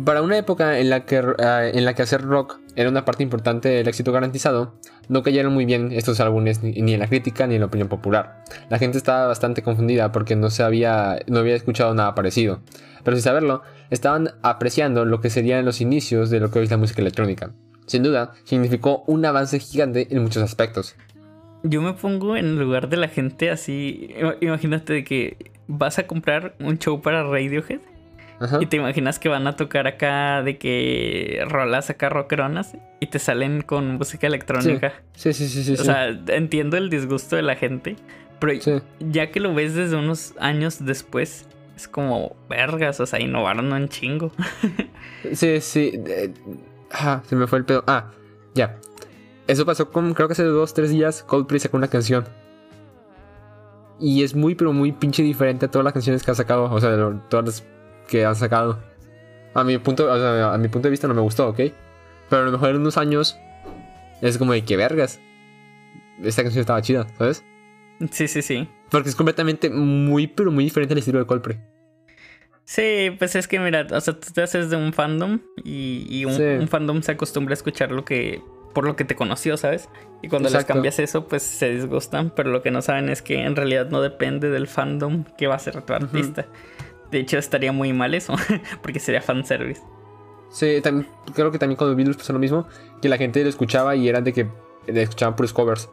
A: Para una época en la, que, ah, en la que hacer rock era una parte importante del éxito garantizado, no cayeron muy bien estos álbumes ni, en la crítica ni en la opinión popular. La gente estaba bastante confundida porque no, se había, no había escuchado nada parecido. Pero sin saberlo, estaban apreciando lo que serían los inicios de lo que hoy es la música electrónica. Sin duda, significó un avance gigante en muchos aspectos.
B: Yo me pongo en el lugar de la gente así. Imagínate que vas a comprar un show para Radiohead y te imaginas que van a tocar acá de que rolas acá rockeronas y te salen con música electrónica.
A: Sí, sí, sí, sí.
B: o sea, entiendo el disgusto de la gente, pero ya que lo ves desde unos años después, es como vergas, o sea, innovaron un chingo.
A: sí, sí. ah, se me fue el pedo. Ah, ya. Eso pasó con, creo que hace dos, tres días, Coldplay sacó una canción. Y es muy, pero muy pinche diferente a todas las canciones que ha sacado. O sea, todas las que han sacado. A mi punto, a mi punto de vista no me gustó, ¿ok? Pero a lo mejor en unos años es como de que vergas. Esta canción estaba chida, ¿sabes?
B: Sí, sí, sí.
A: Porque es completamente muy, pero muy diferente al estilo de Coldplay.
B: Sí, pues es que mira, o sea, tú te haces de un fandom y, un, fandom se acostumbra a escuchar lo que por lo que te conoció, ¿sabes? Y cuando les cambias eso, pues se disgustan, pero lo que no saben es que en realidad no depende del fandom que va a ser tu artista. De hecho, estaría muy mal eso, porque sería fanservice.
A: Sí, creo que también con los Beatles pasó lo mismo, que la gente lo escuchaba y eran de que le escuchaban puros covers.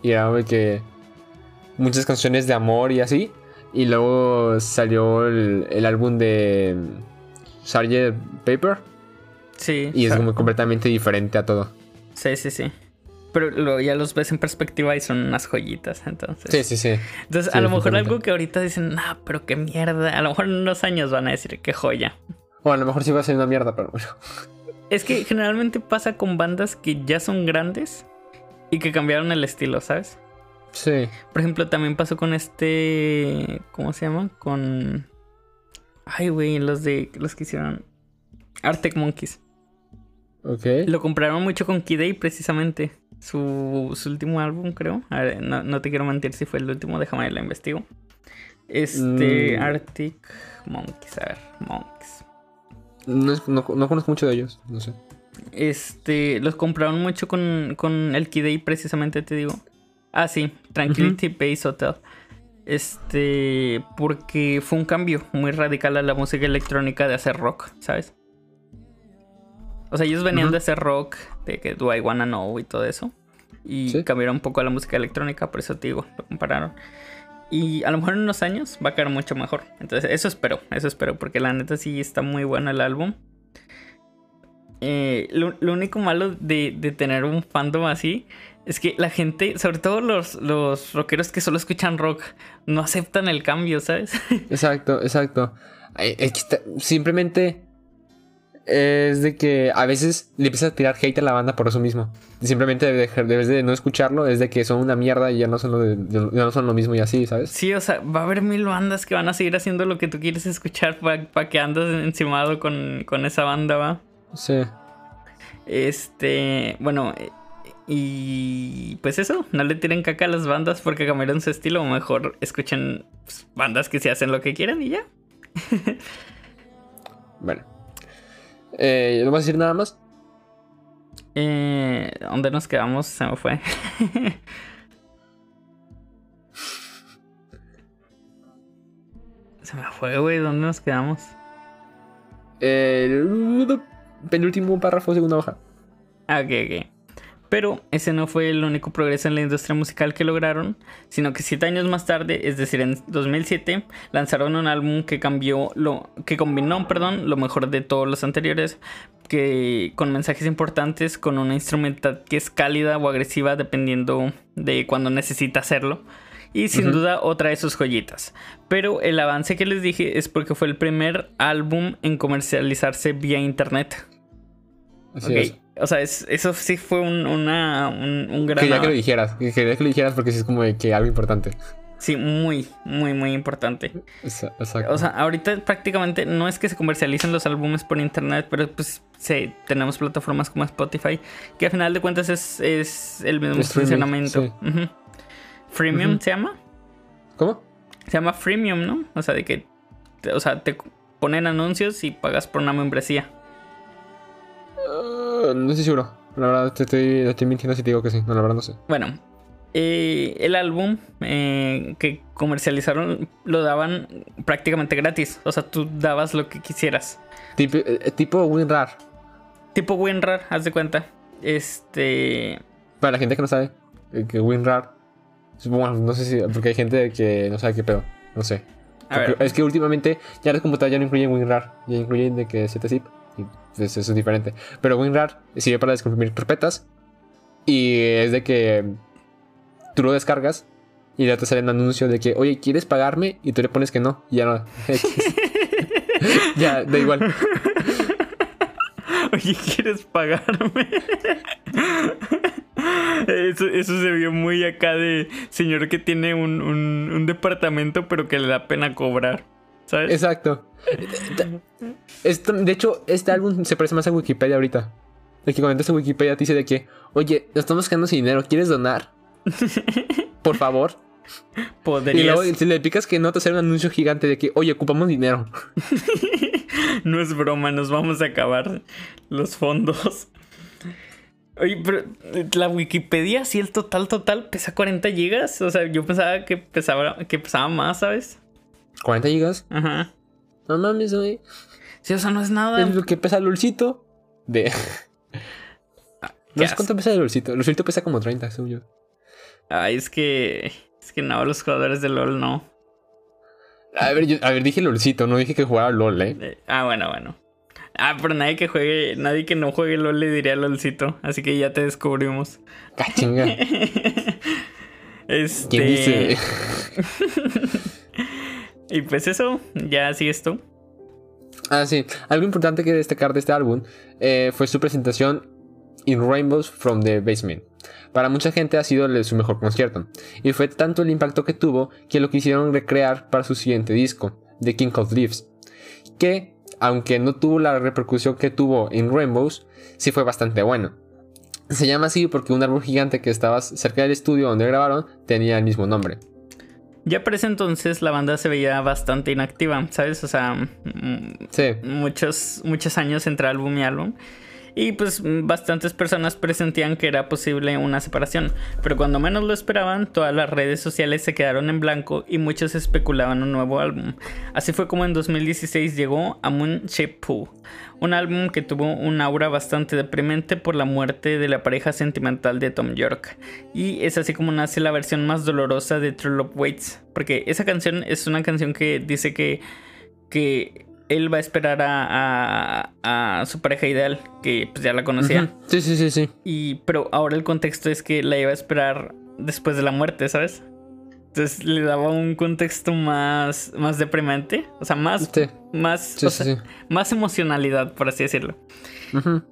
A: Y era de que muchas canciones de amor y así. Y luego salió el, álbum de Sgt. Paper.
B: Sí.
A: Y es como completamente diferente a todo.
B: Sí, sí, sí. Pero ya los ves en perspectiva y son unas joyitas, entonces.
A: Sí, sí, sí.
B: Entonces, a lo mejor algo que ahorita dicen, ah, pero qué mierda. A lo mejor en unos años van a decir qué joya.
A: O a lo mejor sí va a ser una mierda, pero bueno.
B: Es que generalmente pasa con bandas que ya son grandes y que cambiaron el estilo, ¿sabes?
A: Sí.
B: Por ejemplo, también pasó con este. ¿Cómo se llama? Con. Ay, güey, los de. Los que hicieron. Arctic Monkeys.
A: Ok.
B: Lo compraron mucho con Kid precisamente su, último álbum, creo. no, te quiero mentir si fue el último, déjame lo investigo. Este, mm. Arctic Monkeys, a ver, Monkeys.
A: No, conozco mucho de ellos, no sé.
B: Este, los compraron mucho con, con el Day, precisamente te digo. Ah, sí, Tranquility Base Hotel. Este, porque fue un cambio muy radical a la música electrónica de hacer rock, ¿sabes? O sea, ellos venían de hacer rock, de que Do I Wanna Know y todo eso. Y cambiaron un poco a la música electrónica, por eso te digo, lo compararon. Y a lo mejor en unos años va a quedar mucho mejor. Entonces, eso espero, eso espero, porque la neta sí está muy bueno el álbum. Eh, lo, único malo de, de, tener un fandom así es que la gente, sobre todo los, los rockeros que solo escuchan rock, no aceptan el cambio, ¿sabes?
A: Exacto, exacto. Simplemente es de que a veces le empiezas a tirar hate a la banda por eso mismo. Simplemente debes de no escucharlo, es de que son una mierda y ya no son lo, no son lo mismo y así, ¿sabes?
B: Sí, o sea, va a haber mil bandas que van a seguir haciendo lo que tú quieres escuchar para que andas encimado con, con esa banda, ¿va?
A: Sí.
B: Este, bueno, y pues eso, no le tiren caca a las bandas porque cambiaron su estilo, o mejor escuchen pues, bandas que se hacen lo que quieran y ya.
A: bueno. Eh, ¿No vas a decir nada más?
B: Eh, ¿Dónde nos quedamos? Se me fue. Se me fue, güey. ¿Dónde nos quedamos?
A: El penúltimo párrafo, segunda hoja.
B: Ah, ok, ok. Pero ese no fue el único progreso en la industria musical que lograron, sino que siete años más tarde, es decir, en 2007, lanzaron un álbum que cambió lo que combinó, perdón, lo mejor de todos los anteriores, que con mensajes importantes, con una instrumental que es cálida o agresiva dependiendo de cuando necesita hacerlo. Y sin duda otra de sus joyitas. Pero el avance que les dije es porque fue el primer álbum en comercializarse vía internet.
A: Así es.
B: O sea, eso sí fue un, una, un, gran...
A: Quería que lo dijeras, quería que lo dijeras porque sí es como que algo importante.
B: Sí, muy, muy, muy importante. Exacto. O sea, ahorita prácticamente no es que se comercialicen los álbumes por internet, pero pues sí, tenemos plataformas como Spotify, que al final de cuentas es, es el mismo funcionamiento. Freemium se llama.
A: ¿Cómo?
B: Se llama Freemium, ¿no? O sea, de que, o sea, te ponen anuncios y pagas por una membresía.
A: Ah, no estoy seguro. La verdad, te estoy, mintiendo si te digo que sí. No, la verdad no sé.
B: Bueno, eh, el álbum eh, que comercializaron lo daban prácticamente gratis. O sea, tú dabas lo que quisieras.
A: Tipo, eh, eh tipo WinRAR.
B: Tipo WinRAR, haz de cuenta. Este.
A: Para la gente que no sabe, que WinRAR. Bueno, no sé si. Porque hay gente que no sabe qué pedo. No sé. Es que últimamente ya las computadoras ya no incluyen WinRAR. Ya incluyen de que 7-zip pues eso es diferente. Pero WinRAR sirve para descomprimir carpetas. Y es de que tú lo descargas y ya te sale un anuncio de que, oye, ¿quieres pagarme? Y tú le pones que no. Y ya no. ya, da igual.
B: Oye, ¿quieres pagarme? Eso, eso, se vio muy acá de señor que tiene un, un departamento pero que le da pena cobrar.
A: Exacto. De hecho, este álbum se parece más a Wikipedia ahorita. El que comentaste en Wikipedia te dice de que, oye, nos estamos quedando sin dinero, ¿quieres donar? Por favor. Y luego si le picas que no te hacer un anuncio gigante de que, oye, ocupamos dinero.
B: no es broma, nos vamos a acabar los fondos. Oye, pero la Wikipedia, si el total total pesa 40 gigas. O sea, yo pensaba que pesaba, que pesaba más, ¿sabes?
A: 40 gigas.
B: Ajá.
A: No mames, güey.
B: Sí, o sea, no es nada.
A: Es lo que pesa el LOLcito. De. no sé cuánto pesa el LOLcito. El LOLcito pesa como 30, según yo.
B: Ay, es que. Es que no, los jugadores de LOL no.
A: A ver, yo, a ver, dije LOLcito, no dije que jugara LOL, ¿eh?
B: ¿eh? Ah, bueno, bueno. Ah, pero nadie que juegue, nadie que no juegue LOL le diría LOLcito. Así que ya te descubrimos.
A: Cachinga.
B: este. ¿Quién dice? Y pues eso, ya así esto.
A: Ah, sí. Algo importante que destacar de este álbum eh, fue su presentación In Rainbows from the Basement. Para mucha gente ha sido su mejor concierto, y fue tanto el impacto que tuvo que lo quisieron recrear para su siguiente disco, The King of Leaves, que, aunque no tuvo la repercusión que tuvo In Rainbows, sí fue bastante bueno. Se llama así porque un árbol gigante que estaba cerca del estudio donde grabaron tenía el mismo nombre.
B: Ya para ese entonces la banda se veía bastante inactiva, ¿sabes? O sea,
A: sí.
B: muchos, muchos años entre álbum y álbum. Y pues bastantes personas presentían que era posible una separación, pero cuando menos lo esperaban, todas las redes sociales se quedaron en blanco y muchos especulaban un nuevo álbum. Así fue como en 2016 llegó a Moon Shape Pool, un álbum que tuvo un aura bastante deprimente por la muerte de la pareja sentimental de Tom York. Y es así como nace la versión más dolorosa de True Love Waits, porque esa canción es una canción que dice que que él va a esperar a, su pareja ideal, que pues ya la conocía.
A: Sí, sí, sí, sí.
B: Y, pero ahora el contexto es que la iba a esperar después de la muerte, ¿sabes? Entonces le daba un contexto más, más deprimente, o sea, más, más, más emocionalidad, por así decirlo.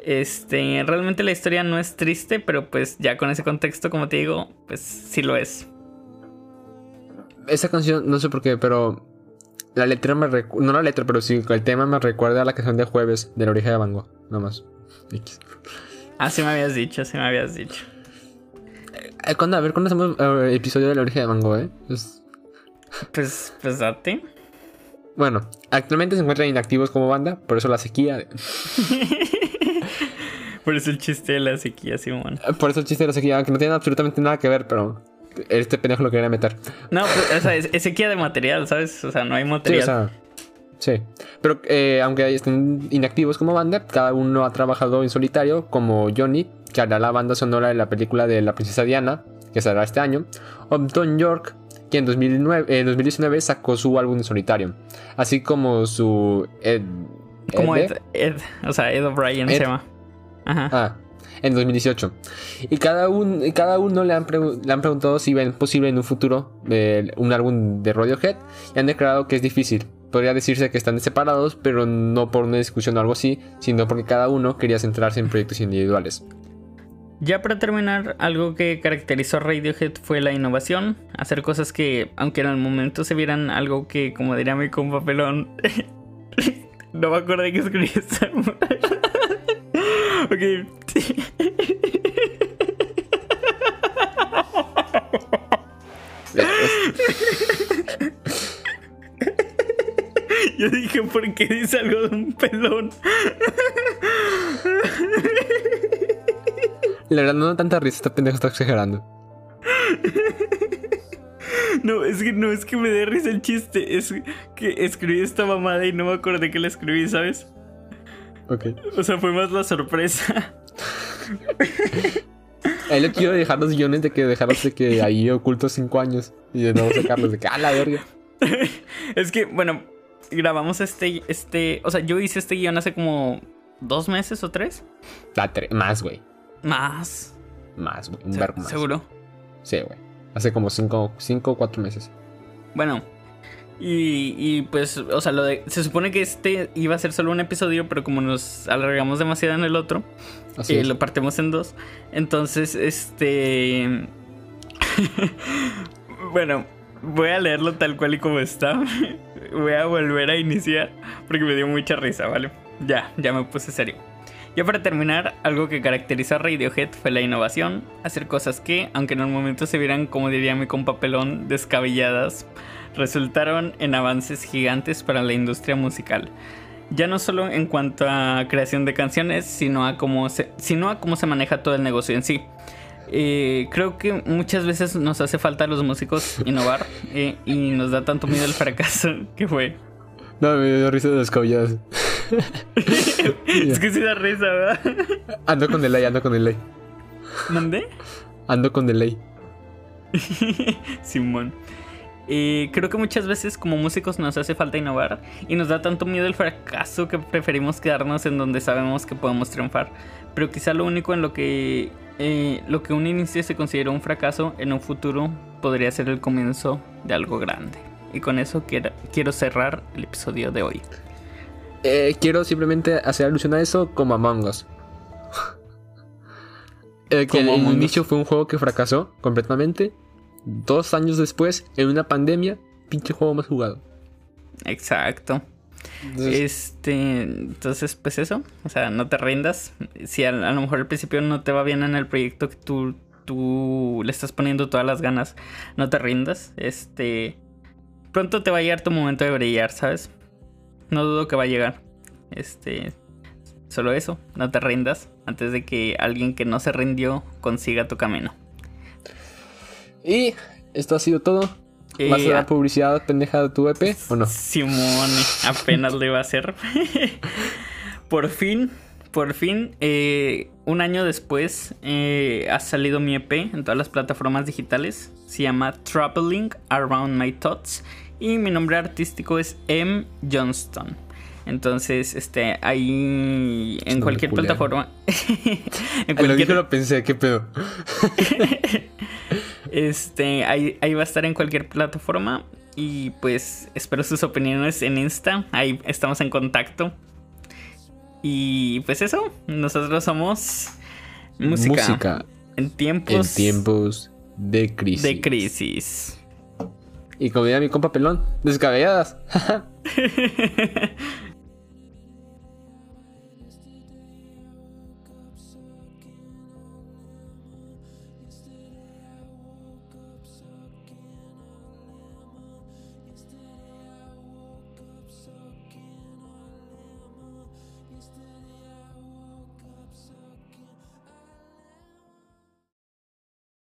B: Este, realmente la historia no es triste, pero pues ya con ese contexto, como te digo, pues sí lo es.
A: Esa canción, no sé por qué, pero la letra me recuerda. No la letra, pero sí, el tema me recuerda a la canción de jueves de la orilla de Bango. Nada más.
B: Ah, sí me habías dicho, sí me habías dicho.
A: Eh, ¿cuándo? A ver, ¿cuándo hacemos eh, episodio de la orilla de Bango, eh?
B: Pues, pues, pues date.
A: Bueno, actualmente se encuentran inactivos como banda, por eso la sequía.
B: por eso el chiste de la sequía, Simón.
A: Eh, por eso el chiste de la sequía, aunque no tiene absolutamente nada que ver, pero este pendejo lo quería meter.
B: No, pues, o sea, es, sequía de material, ¿sabes? O sea, no hay material. Sí, o sea,
A: sí. Pero eh, aunque estén inactivos como banda, cada uno ha trabajado en solitario, como Johnny, que hará la banda sonora de la película de La Princesa Diana, que saldrá este año, o Don York, que en 2009, 2019 sacó su álbum en solitario, así como su Ed.
B: Como Ed, Ed, o sea, Ed O'Brien se llama.
A: Ajá. Ah, en 2018. Y cada, un, cada uno le han, le han preguntado si ven posible en un futuro eh, un álbum de Radiohead y han declarado que es difícil. Podría decirse que están separados, pero no por una discusión o algo así, sino porque cada uno quería centrarse en proyectos individuales.
B: Ya para terminar, algo que caracterizó a Radiohead fue la innovación, hacer cosas que, aunque en el momento se vieran algo que, como diría mi compa pelón, no me acuerdo de qué escribí ok. Yo dije, ¿por qué dice algo de un pelón?
A: La verdad, no da tanta risa, esta pendejo está exagerando.
B: No, es que no es que me dé risa el chiste, es que escribí esta mamada y no me acordé que la escribí, ¿sabes?
A: Ok.
B: O sea, fue más la sorpresa.
A: Ahí le quiero dejar los guiones de que dejaros de que ahí ocultos cinco años y de nuevo sacarlos de que a la verga.
B: es que, bueno, grabamos este, este, o sea, yo hice este guion hace como dos meses o tres.
A: La más, güey.
B: Más.
A: Más, güey. Un verbo más.
B: ¿Seguro?
A: Sí, güey. Hace como cinco, cinco o cuatro meses.
B: Bueno, y, pues, o sea, lo de, se supone que este iba a ser solo un episodio, pero como nos alargamos demasiado en el otro, eh, lo partimos en dos. Entonces, este... bueno, voy a leerlo tal cual y como está. voy a volver a iniciar porque me dio mucha risa, ¿vale? Ya, ya me puse serio. Ya para terminar, algo que caracterizó a Radiohead fue la innovación, hacer cosas que, aunque en un momento se vieran, como diría mi compapelón, descabelladas, resultaron en avances gigantes para la industria musical. Ya no solo en cuanto a creación de canciones, sino a cómo se, sino a cómo se maneja todo el negocio en sí. Eh, creo que muchas veces nos hace falta a los músicos innovar eh, y nos da tanto miedo el fracaso que fue.
A: No, me dio risa de las cabelladas.
B: es que sí da risa, ¿verdad?
A: Ando con delay, ando con delay.
B: ¿Mandé?
A: Ando con delay.
B: Simón. Eh, creo que muchas veces como músicos nos hace falta innovar y nos da tanto miedo el fracaso que preferimos quedarnos en donde sabemos que podemos triunfar. Pero quizá lo único en lo que eh, lo que un inicio se considera un fracaso en un futuro podría ser el comienzo de algo grande. Y con eso quiero, quiero cerrar el episodio de hoy.
A: Eh, quiero simplemente hacer alusión a eso como Among Us. que el inicio fue un juego que fracasó completamente dos años después, en una pandemia, pinche juego más jugado.
B: Exacto. este, entonces, pues eso, o sea, no te rindas. Si a, lo mejor al principio no te va bien en el proyecto que tú, tú le estás poniendo todas las ganas, no te rindas. Este, pronto te va a llegar tu momento de brillar, ¿sabes? No dudo que va a llegar. Este, solo eso, no te rindas antes de que alguien que no se rindió consiga tu camino.
A: Y esto ha sido todo. ¿Vas a
B: Eh,
A: dar publicidad pendeja de tu EP o no?
B: Simón, apenas lo iba a hacer. por fin, por fin, eh, un año después eh, ha salido mi EP en todas las plataformas digitales. Se llama Traveling Around My Thoughts y mi nombre artístico es M. Johnston. Entonces, este, ahí en cualquier plataforma. en
A: Lo
B: cualquier-
A: dije, lo pensé, qué pedo.
B: Este, ahí, ahí va a estar en cualquier plataforma. Y pues espero sus opiniones en Insta. Ahí estamos en contacto. Y pues eso, nosotros somos música,
A: Música
B: en
A: en
B: tiempos
A: tiempos de crisis.
B: de crisis.
A: Y como diría mi compa pelón, descabelladas.